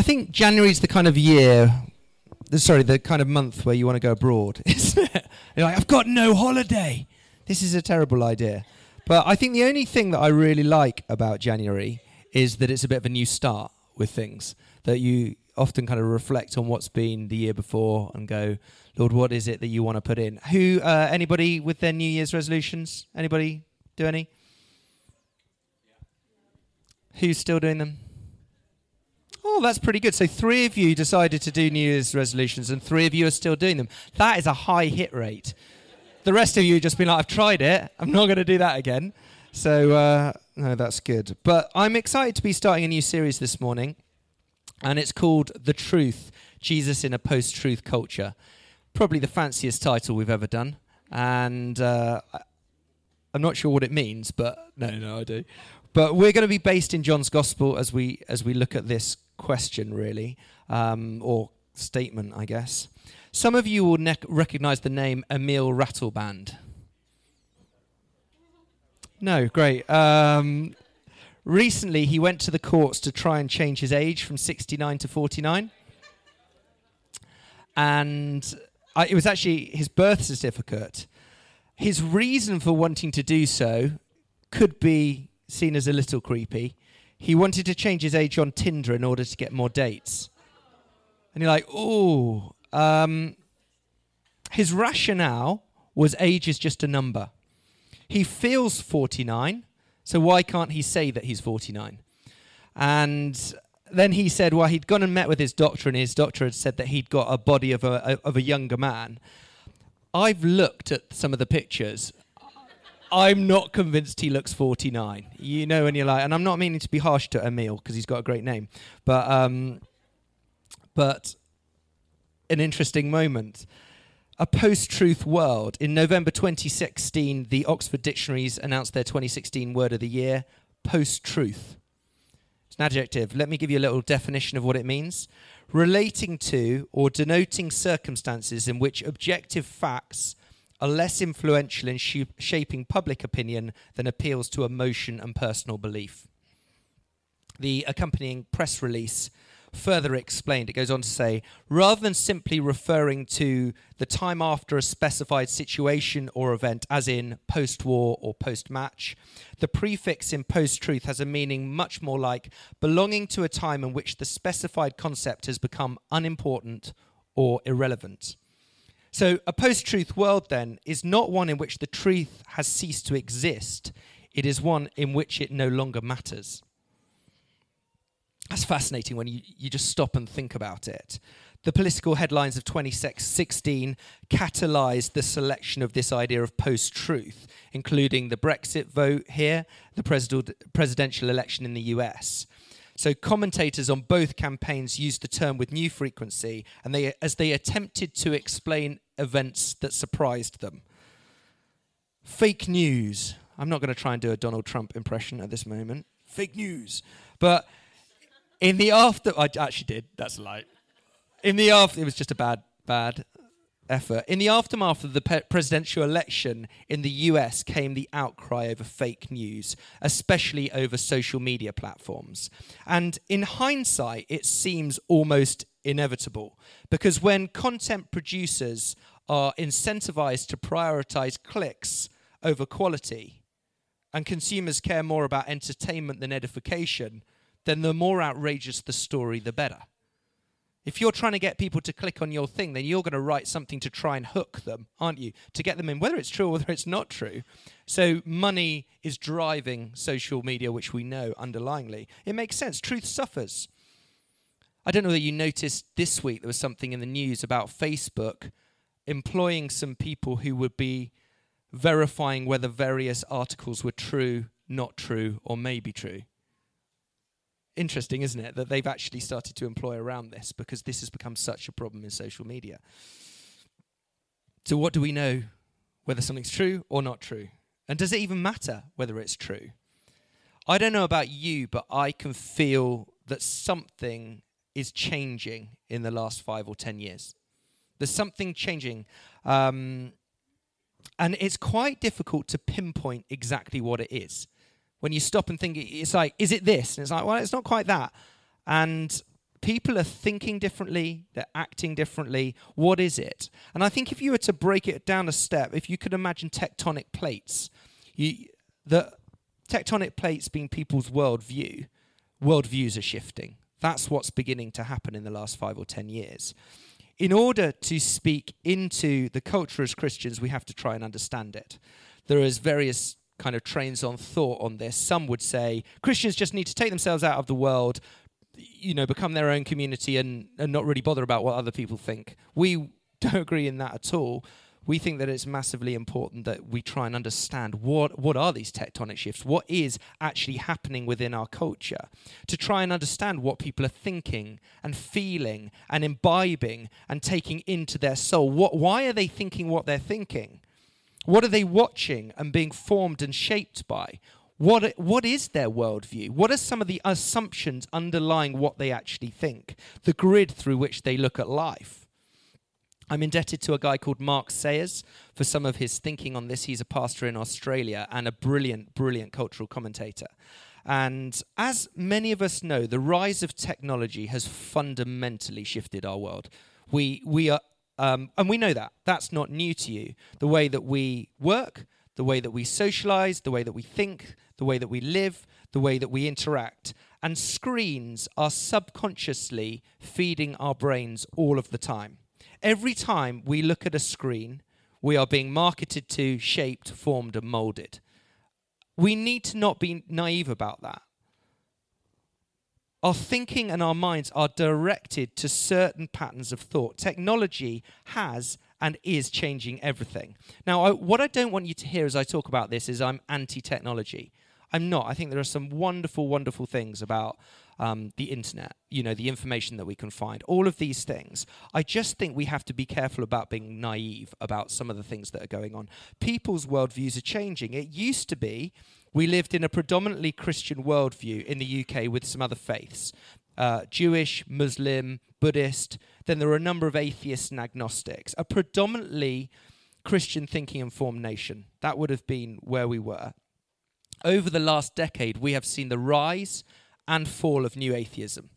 I think January's the kind of year, sorry, the kind of month where you want to go abroad, isn't it? You're like, I've got no holiday. This is a terrible idea. But I think the only thing that I really like about January is that it's a bit of a new start with things. That you often kind of reflect on what's been the year before and go, Lord, what is it that you want to put in? Who? Uh, anybody with their New Year's resolutions? Anybody do any? Who's still doing them? Oh, that's pretty good. So three of you decided to do New Year's resolutions, and three of you are still doing them. That is a high hit rate. The rest of you just been like, I've tried it. I'm not going to do that again. So uh, no, that's good. But I'm excited to be starting a new series this morning, and it's called "The Truth: Jesus in a Post-Truth Culture." Probably the fanciest title we've ever done, and uh, I'm not sure what it means, but no, no, I do. But we're going to be based in John's Gospel as we as we look at this question, really, um, or statement, I guess. Some of you will ne- recognize the name Emile Ratelband. No, great. Um, recently, he went to the courts to try and change his age from 69 to 49. And uh, it was actually his birth certificate. His reason for wanting to do so could be seen as a little creepy. He wanted to change his age on Tinder in order to get more dates. And you're like, oh. Um, his rationale was age is just a number. He feels 49, so why can't he say that he's 49? And then he said, well, he'd gone and met with his doctor, and his doctor had said that he'd got a body of a, of a younger man. I've looked at some of the pictures, I'm not convinced he looks 49. You know, and you're like, and I'm not meaning to be harsh to Emile because he's got a great name, but um, but an interesting moment. A post-truth world. In November 2016, the Oxford Dictionaries announced their 2016 word of the year: post-truth. It's an adjective. Let me give you a little definition of what it means. Relating to or denoting circumstances in which objective facts are less influential in sh- shaping public opinion than appeals to emotion and personal belief. The accompanying press release further explained. It goes on to say rather than simply referring to the time after a specified situation or event, as in post war or post match, the prefix in post truth has a meaning much more like belonging to a time in which the specified concept has become unimportant or irrelevant. So, a post truth world then is not one in which the truth has ceased to exist, it is one in which it no longer matters. That's fascinating when you, you just stop and think about it. The political headlines of 2016 catalyzed the selection of this idea of post truth, including the Brexit vote here, the presidential election in the US. So commentators on both campaigns used the term with new frequency, and they, as they attempted to explain events that surprised them. Fake news. I'm not going to try and do a Donald Trump impression at this moment. Fake news. But in the after, I actually did. That's a lie. In the after, it was just a bad, bad effort. In the aftermath of the pe- presidential election in the US came the outcry over fake news, especially over social media platforms. And in hindsight, it seems almost inevitable because when content producers are incentivized to prioritize clicks over quality and consumers care more about entertainment than edification, then the more outrageous the story, the better. If you're trying to get people to click on your thing, then you're going to write something to try and hook them, aren't you? To get them in, whether it's true or whether it's not true. So money is driving social media, which we know underlyingly. It makes sense. Truth suffers. I don't know that you noticed this week there was something in the news about Facebook employing some people who would be verifying whether various articles were true, not true, or maybe true interesting, isn't it, that they've actually started to employ around this because this has become such a problem in social media. So, what do we know whether something's true or not true? And does it even matter whether it's true? I don't know about you, but I can feel that something is changing in the last five or ten years. There's something changing. Um, and it's quite difficult to pinpoint exactly what it is when you stop and think, it's like, is it this? And it's like, well, it's not quite that. And people are thinking differently, they're acting differently. What is it? And I think if you were to break it down a step, if you could imagine tectonic plates, you, the tectonic plates being people's worldview, worldviews are shifting. That's what's beginning to happen in the last five or ten years. In order to speak into the culture as Christians, we have to try and understand it. There is various kind of trains on thought on this. Some would say Christians just need to take themselves out of the world, you know, become their own community and, and not really bother about what other people think. We don't agree in that at all. We think that it's massively important that we try and understand what, what are these tectonic shifts? What is actually happening within our culture? To try and understand what people are thinking and feeling and imbibing and taking into their soul. What, why are they thinking what they're thinking? What are they watching and being formed and shaped by? What, what is their worldview? What are some of the assumptions underlying what they actually think? The grid through which they look at life. I'm indebted to a guy called Mark Sayers for some of his thinking on this. He's a pastor in Australia and a brilliant, brilliant cultural commentator. And as many of us know, the rise of technology has fundamentally shifted our world. We, we are, um, and we know that. That's not new to you. The way that we work, the way that we socialize, the way that we think, the way that we live, the way that we interact. And screens are subconsciously feeding our brains all of the time. Every time we look at a screen, we are being marketed to, shaped, formed, and molded. We need to not be naive about that. Our thinking and our minds are directed to certain patterns of thought. Technology has and is changing everything. Now, I, what I don't want you to hear as I talk about this is I'm anti technology. I'm not. I think there are some wonderful, wonderful things about um, the internet, you know, the information that we can find, all of these things. I just think we have to be careful about being naive about some of the things that are going on. People's worldviews are changing. It used to be we lived in a predominantly Christian worldview in the UK with some other faiths. Uh, Jewish, Muslim, Buddhist. Then there were a number of atheists and agnostics. A predominantly Christian thinking informed nation. That would have been where we were. Over the last decade, we have seen the rise and fall of new atheism.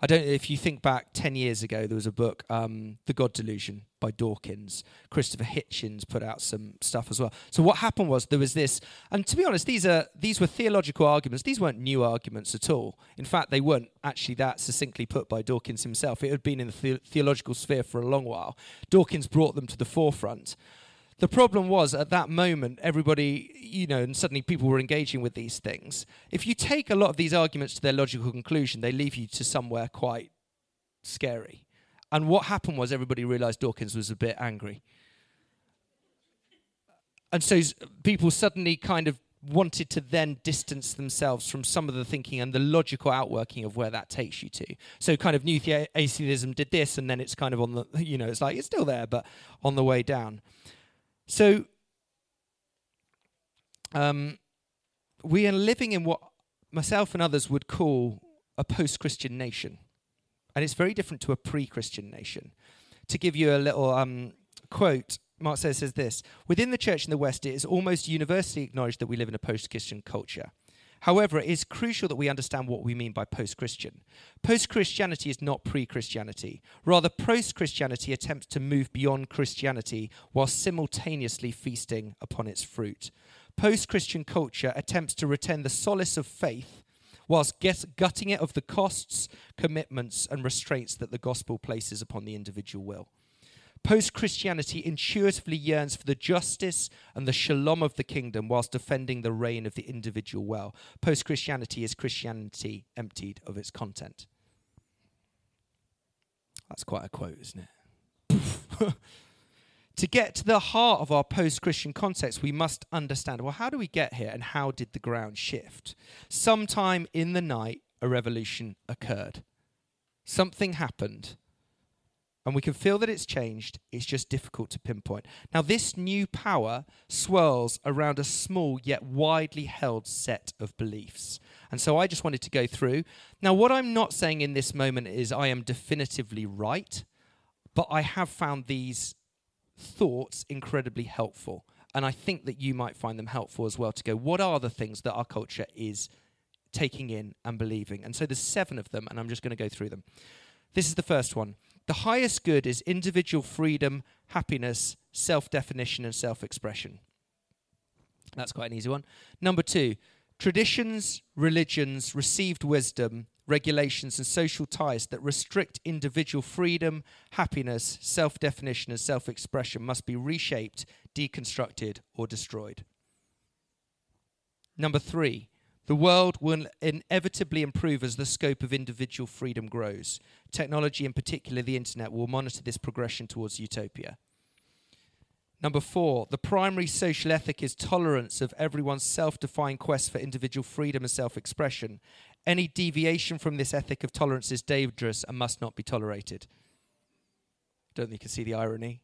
I don't know if you think back 10 years ago, there was a book, um, The God Delusion by Dawkins. Christopher Hitchens put out some stuff as well. So what happened was there was this, and to be honest, these are these were theological arguments. These weren't new arguments at all. In fact, they weren't actually that succinctly put by Dawkins himself. It had been in the, the- theological sphere for a long while. Dawkins brought them to the forefront. The problem was at that moment, everybody, you know, and suddenly people were engaging with these things. If you take a lot of these arguments to their logical conclusion, they leave you to somewhere quite scary. And what happened was everybody realized Dawkins was a bit angry. And so people suddenly kind of wanted to then distance themselves from some of the thinking and the logical outworking of where that takes you to. So kind of new the- atheism did this and then it's kind of on the you know, it's like it's still there but on the way down. So um, we are living in what myself and others would call a post-Christian nation. And it's very different to a pre-Christian nation. To give you a little um, quote, Mark says, says this Within the church in the West, it is almost universally acknowledged that we live in a post Christian culture. However, it is crucial that we understand what we mean by post Christian. Post Christianity is not pre Christianity. Rather, post Christianity attempts to move beyond Christianity while simultaneously feasting upon its fruit. Post Christian culture attempts to retain the solace of faith whilst gutting it of the costs, commitments, and restraints that the gospel places upon the individual will. Post Christianity intuitively yearns for the justice and the shalom of the kingdom whilst defending the reign of the individual well. Post Christianity is Christianity emptied of its content. That's quite a quote, isn't it? to get to the heart of our post Christian context, we must understand well, how do we get here and how did the ground shift? Sometime in the night, a revolution occurred. Something happened and we can feel that it's changed. It's just difficult to pinpoint. Now, this new power swirls around a small yet widely held set of beliefs. And so I just wanted to go through. Now, what I'm not saying in this moment is I am definitively right, but I have found these thoughts incredibly helpful. And I think that you might find them helpful as well to go, what are the things that our culture is taking in and believing? And so there's seven of them, and I'm just going to go through them. This is the first one. The highest good is individual freedom, happiness, self definition, and self expression. That's quite an easy one. Number two, traditions, religions, received wisdom, regulations, and social ties that restrict individual freedom, happiness, self definition, and self expression must be reshaped, deconstructed, or destroyed. Number three, the world will inevitably improve as the scope of individual freedom grows. Technology, in particular the internet, will monitor this progression towards utopia. Number four, the primary social ethic is tolerance of everyone's self defined quest for individual freedom and self expression. Any deviation from this ethic of tolerance is dangerous and must not be tolerated. Don't think you can see the irony.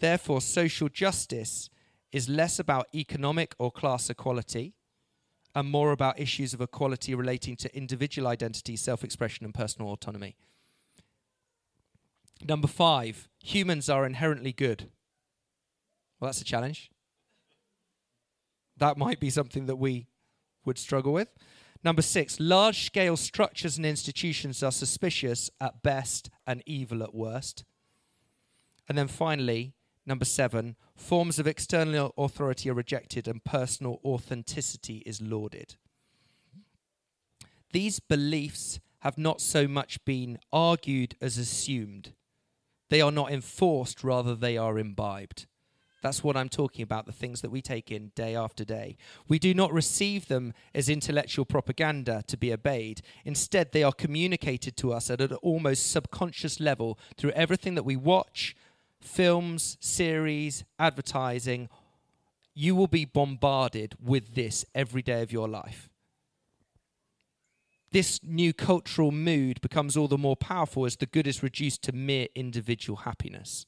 Therefore, social justice is less about economic or class equality and more about issues of equality relating to individual identity, self expression, and personal autonomy. Number five, humans are inherently good. Well, that's a challenge. That might be something that we would struggle with. Number six, large scale structures and institutions are suspicious at best and evil at worst. And then finally, number seven, forms of external authority are rejected and personal authenticity is lauded. These beliefs have not so much been argued as assumed. They are not enforced, rather, they are imbibed. That's what I'm talking about, the things that we take in day after day. We do not receive them as intellectual propaganda to be obeyed. Instead, they are communicated to us at an almost subconscious level through everything that we watch films, series, advertising. You will be bombarded with this every day of your life this new cultural mood becomes all the more powerful as the good is reduced to mere individual happiness.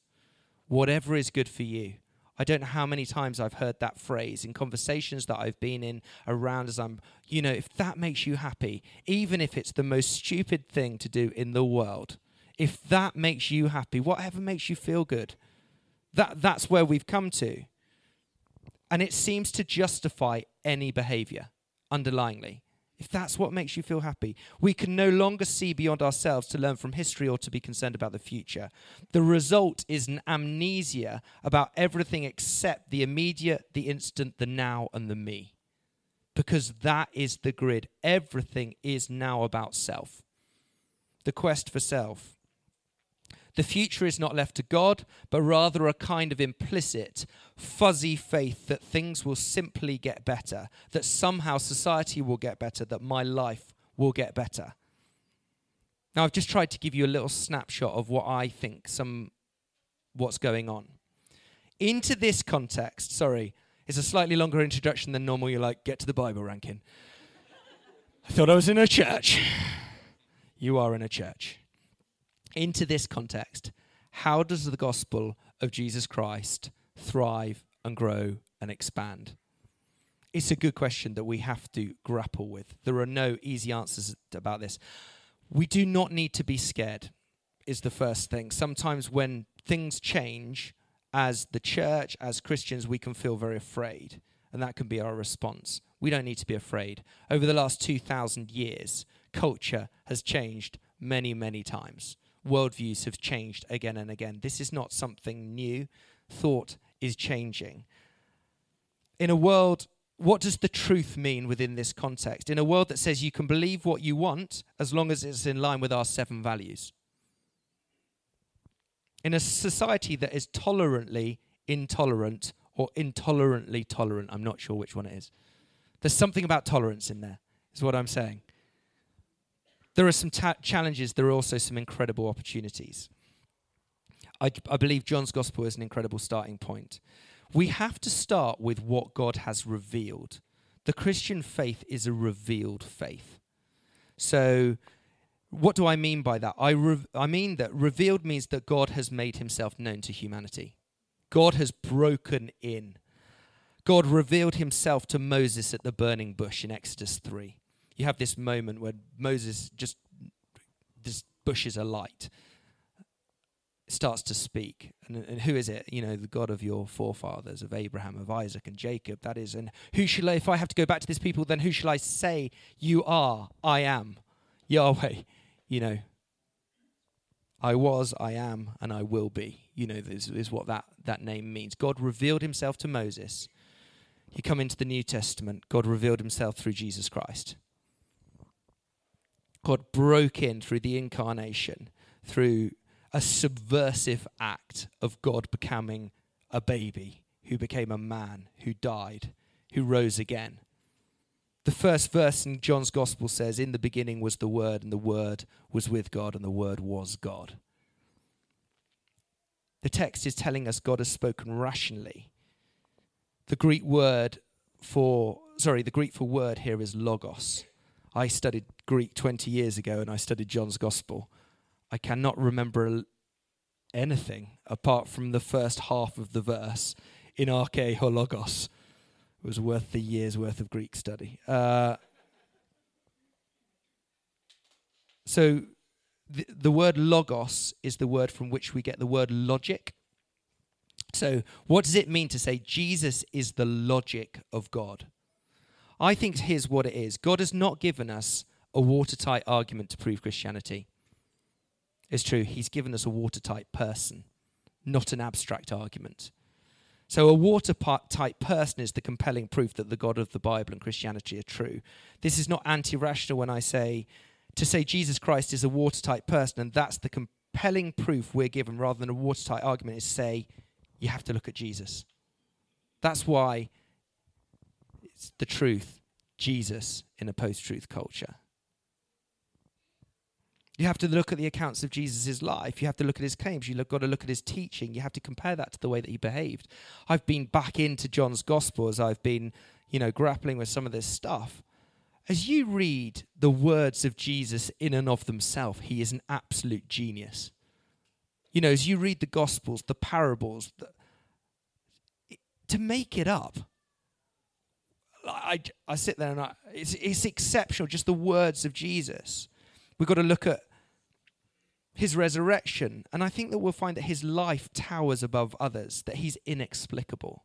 Whatever is good for you. I don't know how many times I've heard that phrase in conversations that I've been in around as I'm, you know, if that makes you happy, even if it's the most stupid thing to do in the world, if that makes you happy, whatever makes you feel good, that, that's where we've come to. And it seems to justify any behavior underlyingly if that's what makes you feel happy, we can no longer see beyond ourselves to learn from history or to be concerned about the future. The result is an amnesia about everything except the immediate, the instant, the now, and the me. Because that is the grid. Everything is now about self. The quest for self. The future is not left to God, but rather a kind of implicit, fuzzy faith that things will simply get better, that somehow society will get better, that my life will get better. Now, I've just tried to give you a little snapshot of what I think some what's going on. Into this context, sorry, it's a slightly longer introduction than normal. You're like, get to the Bible ranking. I thought I was in a church. You are in a church into this context, how does the gospel of Jesus Christ thrive and grow and expand? It's a good question that we have to grapple with. There are no easy answers about this. We do not need to be scared, is the first thing. Sometimes when things change, as the church, as Christians, we can feel very afraid, and that can be our response. We don't need to be afraid. Over the last 2,000 years, culture has changed many, many times worldviews have changed again and again. This is not something new. Thought is changing. In a world, what does the truth mean within this context? In a world that says you can believe what you want as long as it's in line with our seven values. In a society that is tolerantly intolerant or intolerantly tolerant, I'm not sure which one it is. There's something about tolerance in there, is what I'm saying. There are some ta- challenges, there are also some incredible opportunities. I, I believe John's gospel is an incredible starting point. We have to start with what God has revealed. The Christian faith is a revealed faith. So, what do I mean by that? I, re- I mean that revealed means that God has made himself known to humanity. God has broken in. God revealed himself to Moses at the burning bush in Exodus 3 you have this moment where Moses just this bushes alight starts to speak and, and, who is it you know the god of your forefathers of abraham of isaac and jacob that is and who shall i if i have to go back to this people then who shall i say you are i am yahweh you know, I was, I am, and I will be. You know, this is what that, that name means. God revealed himself to Moses. You come into the New Testament, God revealed himself through Jesus Christ. God broke in through the incarnation, through a subversive act of God becoming a baby who became a man, who died, who rose again. The first verse in John's Gospel says, In the beginning was the Word, and the Word was with God, and the Word was God. The text is telling us God has spoken rationally. The Greek word for, sorry, the Greek for word here is logos. I studied Greek 20 years ago and I studied John's Gospel. I cannot remember anything apart from the first half of the verse in arche hologos It was worth the year's worth of Greek study. Uh, so the, the word logos is the word from which we get the word logic. So, what does it mean to say Jesus is the logic of God? I think here's what it is God has not given us a watertight argument to prove Christianity. It's true, He's given us a watertight person, not an abstract argument. So, a watertight person is the compelling proof that the God of the Bible and Christianity are true. This is not anti rational when I say to say Jesus Christ is a watertight person, and that's the compelling proof we're given rather than a watertight argument, is say you have to look at Jesus. That's why it's the truth, Jesus, in a post truth culture. You have to look at the accounts of Jesus' life. You have to look at his claims. You've got to look at his teaching. You have to compare that to the way that he behaved. I've been back into John's Gospel as I've been, you know, grappling with some of this stuff. As you read the words of Jesus in and of themselves, he is an absolute genius. You know, as you read the Gospels, the parables, the, to make it up, I, I sit there and I, it's, it's exceptional, just the words of Jesus. We've got to look at his resurrection. And I think that we'll find that his life towers above others, that he's inexplicable.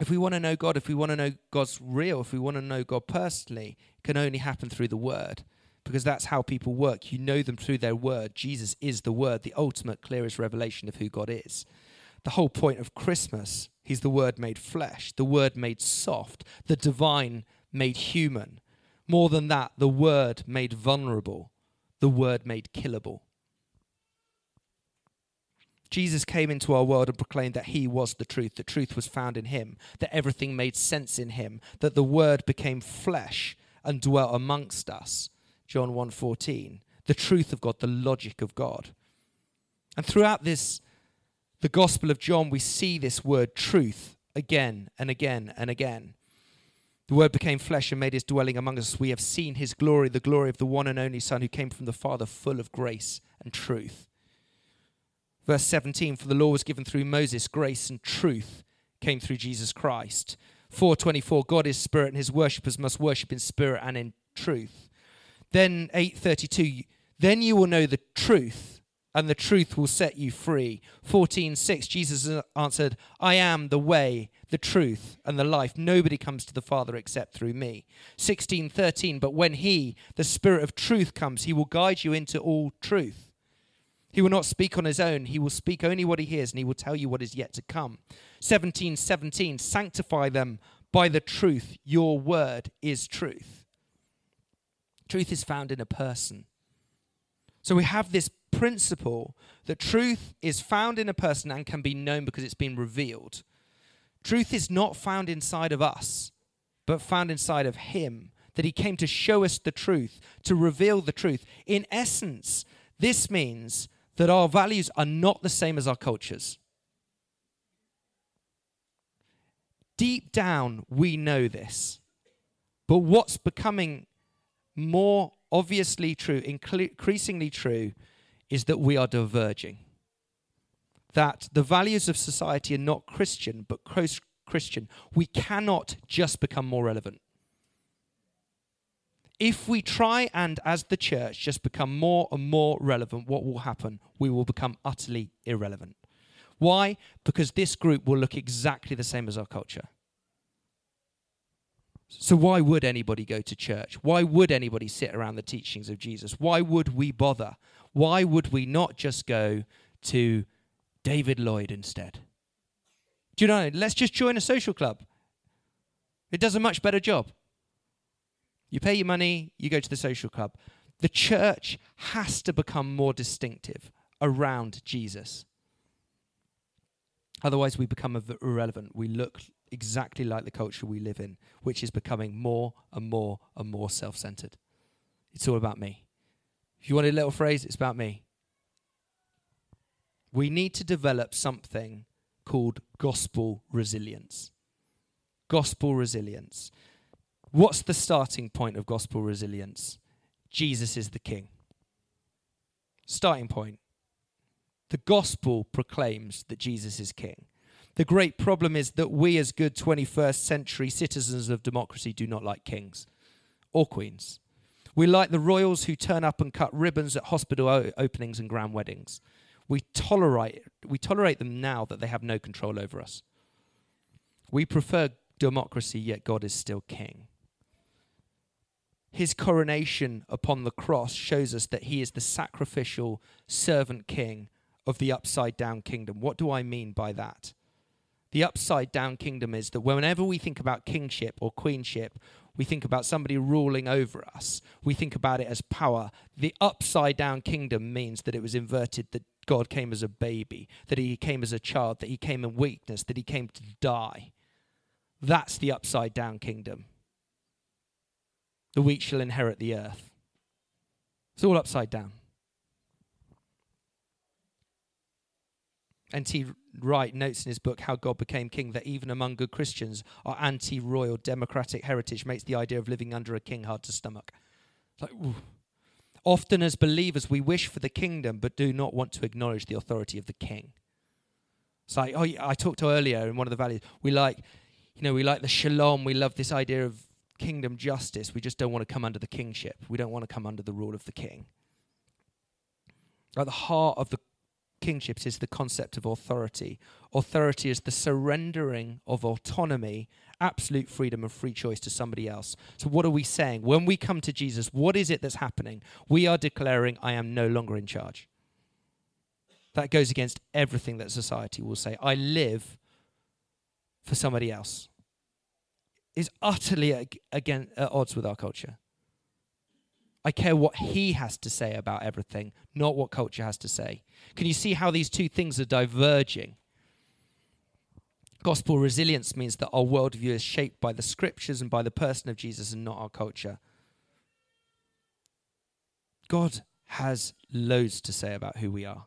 If we want to know God, if we want to know God's real, if we want to know God personally, it can only happen through the Word because that's how people work. You know them through their Word. Jesus is the Word, the ultimate, clearest revelation of who God is. The whole point of Christmas, He's the Word made flesh, the Word made soft, the divine made human. More than that, the Word made vulnerable the word made killable. Jesus came into our world and proclaimed that he was the truth, that truth was found in him, that everything made sense in him, that the word became flesh and dwelt amongst us. John 1:14. The truth of God, the logic of God. And throughout this the gospel of John we see this word truth again and again and again. The Word became flesh and made his dwelling among us. We have seen his glory, the glory of the one and only Son who came from the Father, full of grace and truth. Verse 17 For the law was given through Moses, grace and truth came through Jesus Christ. 424 God is spirit and his worshippers must worship in spirit and in truth. Then 832 Then you will know the truth and the truth will set you free. 14:6 Jesus answered, "I am the way, the truth, and the life. Nobody comes to the Father except through me." 16:13 But when he, the Spirit of truth comes, he will guide you into all truth. He will not speak on his own, he will speak only what he hears and he will tell you what is yet to come. 17:17 Sanctify them by the truth. Your word is truth. Truth is found in a person. So we have this principle that truth is found in a person and can be known because it's been revealed. Truth is not found inside of us, but found inside of Him. That He came to show us the truth, to reveal the truth. In essence, this means that our values are not the same as our cultures. Deep down, we know this. But what's becoming more obviously true, increasingly true, is that we are diverging. That the values of society are not Christian, but cross Christian. We cannot just become more relevant. If we try and, as the church, just become more and more relevant, what will happen? We will become utterly irrelevant. Why? Because this group will look exactly the same as our culture. So, why would anybody go to church? Why would anybody sit around the teachings of Jesus? Why would we bother? Why would we not just go to David Lloyd instead? Do you know? Let's just join a social club. It does a much better job. You pay your money, you go to the social club. The church has to become more distinctive around Jesus. Otherwise, we become irrelevant. We look exactly like the culture we live in, which is becoming more and more and more self centered. It's all about me. If you want a little phrase, it's about me. We need to develop something called gospel resilience. Gospel resilience. What's the starting point of gospel resilience? Jesus is the King. Starting point. The gospel proclaims that Jesus is King. The great problem is that we, as good 21st century citizens of democracy, do not like kings or queens. We like the royals who turn up and cut ribbons at hospital o- openings and grand weddings. We tolerate, we tolerate them now that they have no control over us. We prefer democracy, yet God is still king. His coronation upon the cross shows us that he is the sacrificial servant king of the upside down kingdom. What do I mean by that? The upside down kingdom is that whenever we think about kingship or queenship, we think about somebody ruling over us. We think about it as power. The upside down kingdom means that it was inverted, that God came as a baby, that he came as a child, that he came in weakness, that he came to die. That's the upside down kingdom. The weak shall inherit the earth. It's all upside down. N.T. Wright notes in his book How God Became King that even among good Christians, our anti royal democratic heritage makes the idea of living under a king hard to stomach. Like, Often, as believers, we wish for the kingdom but do not want to acknowledge the authority of the king. It's like, oh, I talked earlier in one of the values, we like, you know, we like the shalom, we love this idea of kingdom justice. We just don't want to come under the kingship. We don't want to come under the rule of the king. At the heart of the kingships is the concept of authority. Authority is the surrendering of autonomy, absolute freedom, and free choice to somebody else. So, what are we saying? When we come to Jesus, what is it that's happening? We are declaring, I am no longer in charge. That goes against everything that society will say. I live for somebody else. Is utterly ag- against, at odds with our culture. I care what he has to say about everything, not what culture has to say. Can you see how these two things are diverging? Gospel resilience means that our worldview is shaped by the scriptures and by the person of Jesus and not our culture. God has loads to say about who we are.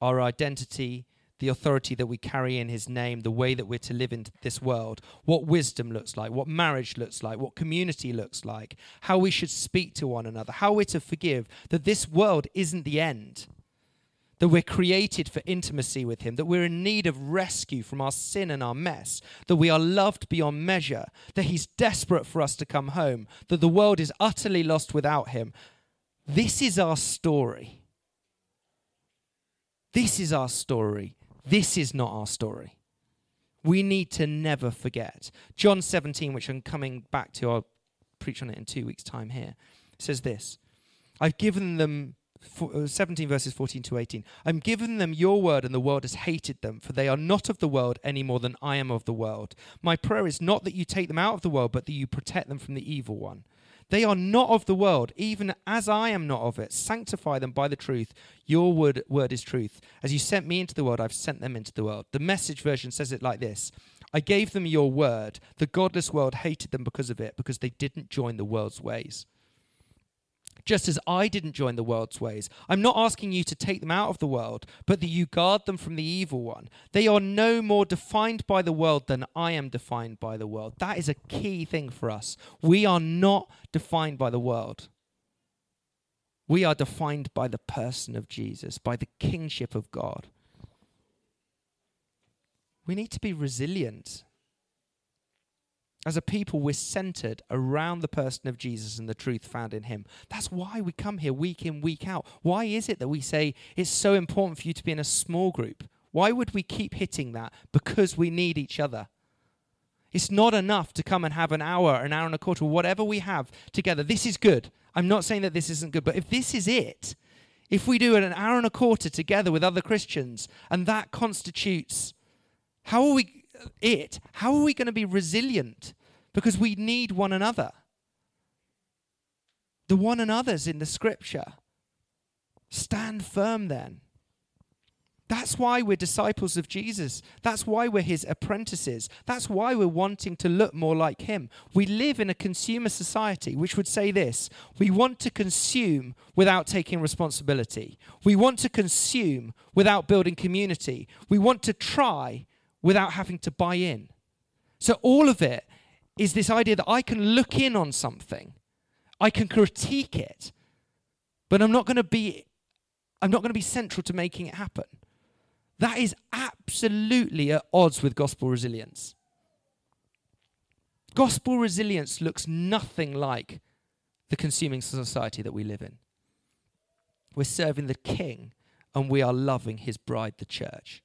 Our identity, the authority that we carry in his name, the way that we're to live in this world, what wisdom looks like, what marriage looks like, what community looks like, how we should speak to one another, how we're to forgive, that this world isn't the end. That we're created for intimacy with Him, that we're in need of rescue from our sin and our mess, that we are loved beyond measure, that He's desperate for us to come home, that the world is utterly lost without Him. This is our story. This is our story. This is not our story. We need to never forget. John 17, which I'm coming back to, I'll preach on it in two weeks' time here, says this I've given them. Uh, 17 verses 14 to 18. I'm given them your word, and the world has hated them, for they are not of the world any more than I am of the world. My prayer is not that you take them out of the world, but that you protect them from the evil one. They are not of the world, even as I am not of it. Sanctify them by the truth. Your word, word is truth. As you sent me into the world, I've sent them into the world. The message version says it like this I gave them your word. The godless world hated them because of it, because they didn't join the world's ways just as I didn't join the world's ways. I'm not asking you to take them out of the world, but that you guard them from the evil one. They are no more defined by the world than I am defined by the world. That is a key thing for us. We are not defined by the world. We are defined by the person of Jesus, by the kingship of God. We need to be resilient as a people, we're centered around the person of Jesus and the truth found in him. That's why we come here week in, week out. Why is it that we say it's so important for you to be in a small group? Why would we keep hitting that? Because we need each other. It's not enough to come and have an hour, an hour and a quarter, whatever we have together. This is good. I'm not saying that this isn't good, but if this is it, if we do an hour and a quarter together with other Christians, and that constitutes how are we it? How are we going to be resilient? Because we need one another. The one another's in the scripture. Stand firm then. That's why we're disciples of Jesus. That's why we're his apprentices. That's why we're wanting to look more like him. We live in a consumer society which would say this we want to consume without taking responsibility. We want to consume without building community. We want to try without having to buy in. So, all of it is this idea that I can look in on something, I can critique it, but I'm not going to be. I'm not going to be central to making it happen. That is absolutely at odds with gospel resilience. Gospel resilience looks nothing like the consuming society that we live in. We're serving the King and we are loving his bride, the church.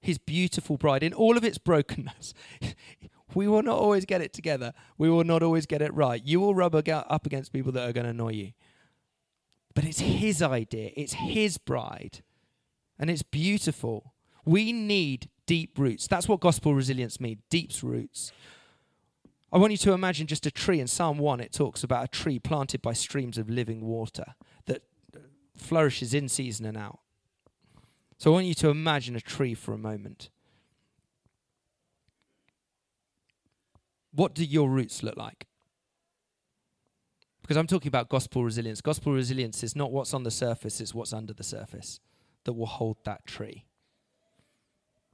His beautiful bride in all of its brokenness. we will not always get it together. We will not always get it right. You will rub up against people that are going to annoy you. But it's his idea, it's his bride and it's beautiful. We need deep roots. That's what gospel resilience means deep roots. I want you to imagine just a tree. In Psalm 1, it talks about a tree planted by streams of living water that flourishes in season and out. So I want you to imagine a tree for a moment. What do your roots look like? Because I'm talking about gospel resilience. Gospel resilience is not what's on the surface, it's what's under the surface that will hold that tree.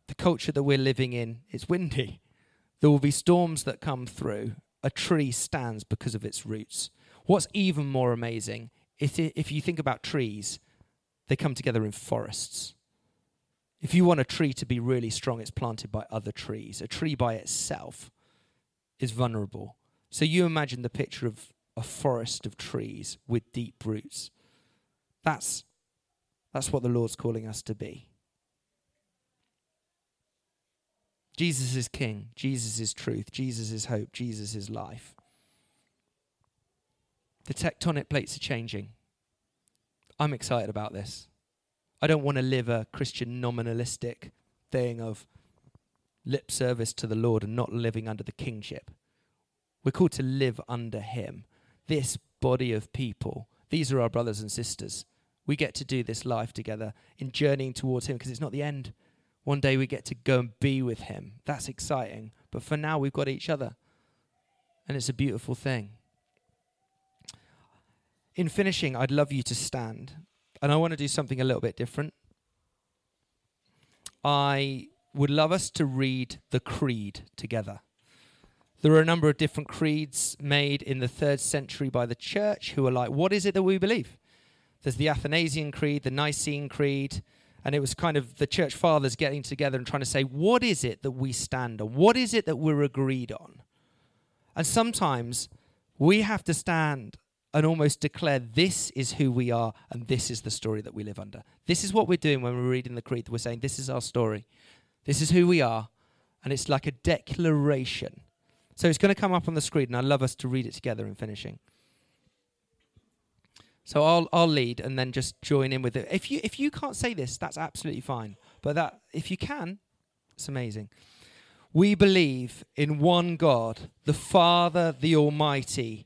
The culture that we're living in is windy. There will be storms that come through. A tree stands because of its roots. What's even more amazing is if you think about trees, they come together in forests. If you want a tree to be really strong, it's planted by other trees. A tree by itself is vulnerable. So you imagine the picture of a forest of trees with deep roots. That's that's what the Lord's calling us to be. Jesus is King. Jesus is truth. Jesus is hope. Jesus is life. The tectonic plates are changing. I'm excited about this. I don't want to live a Christian nominalistic thing of lip service to the Lord and not living under the kingship. We're called to live under Him. This body of people, these are our brothers and sisters. We get to do this life together in journeying towards Him because it's not the end. One day we get to go and be with Him. That's exciting. But for now, we've got each other. And it's a beautiful thing. In finishing, I'd love you to stand. And I want to do something a little bit different. I would love us to read the Creed together. There are a number of different creeds made in the third century by the church who are like, what is it that we believe? There's the Athanasian Creed, the Nicene Creed, and it was kind of the church fathers getting together and trying to say, what is it that we stand on? What is it that we're agreed on? And sometimes we have to stand and almost declare this is who we are and this is the story that we live under. This is what we're doing when we're reading the Creed. We're saying, this is our story. This is who we are. And it's like a declaration. So it's going to come up on the screen, and I'd love us to read it together in finishing. So I'll I'll lead and then just join in with it. If you if you can't say this, that's absolutely fine. But that if you can, it's amazing. We believe in one God, the Father, the Almighty,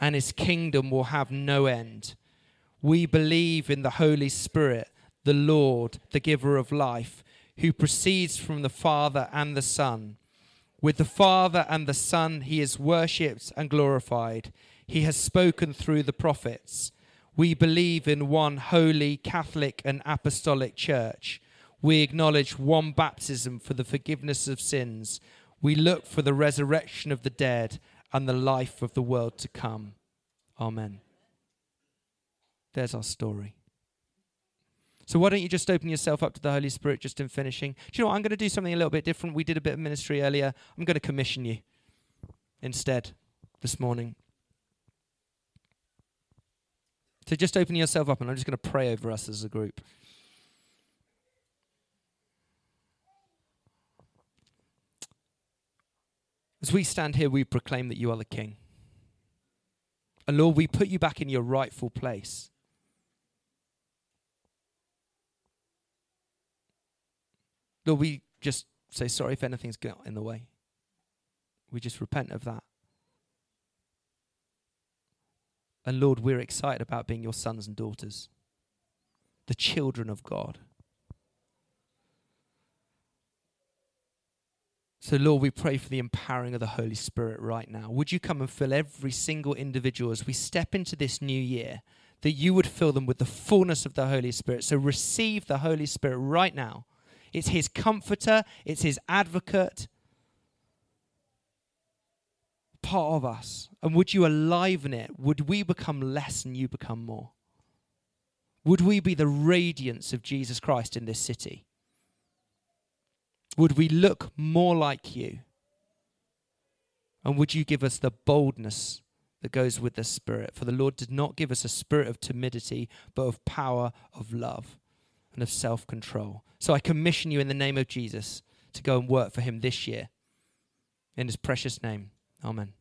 and his kingdom will have no end. We believe in the Holy Spirit, the Lord, the giver of life, who proceeds from the Father and the Son. With the Father and the Son, he is worshipped and glorified. He has spoken through the prophets. We believe in one holy, Catholic, and Apostolic Church. We acknowledge one baptism for the forgiveness of sins. We look for the resurrection of the dead and the life of the world to come. Amen. There's our story. So why don't you just open yourself up to the Holy Spirit just in finishing? Do you know what? I'm going to do something a little bit different. We did a bit of ministry earlier. I'm going to commission you instead this morning. So just open yourself up and I'm just going to pray over us as a group. As we stand here, we proclaim that you are the King. And Lord, we put you back in your rightful place. Lord, we just say sorry if anything's got in the way. We just repent of that. And Lord, we're excited about being your sons and daughters, the children of God. So, Lord, we pray for the empowering of the Holy Spirit right now. Would you come and fill every single individual as we step into this new year, that you would fill them with the fullness of the Holy Spirit? So, receive the Holy Spirit right now it's his comforter, it's his advocate, part of us. And would you aliven it? Would we become less and you become more? Would we be the radiance of Jesus Christ in this city? Would we look more like you? And would you give us the boldness that goes with the Spirit? For the Lord did not give us a spirit of timidity, but of power, of love, and of self control. So I commission you in the name of Jesus to go and work for him this year. In his precious name. Amen.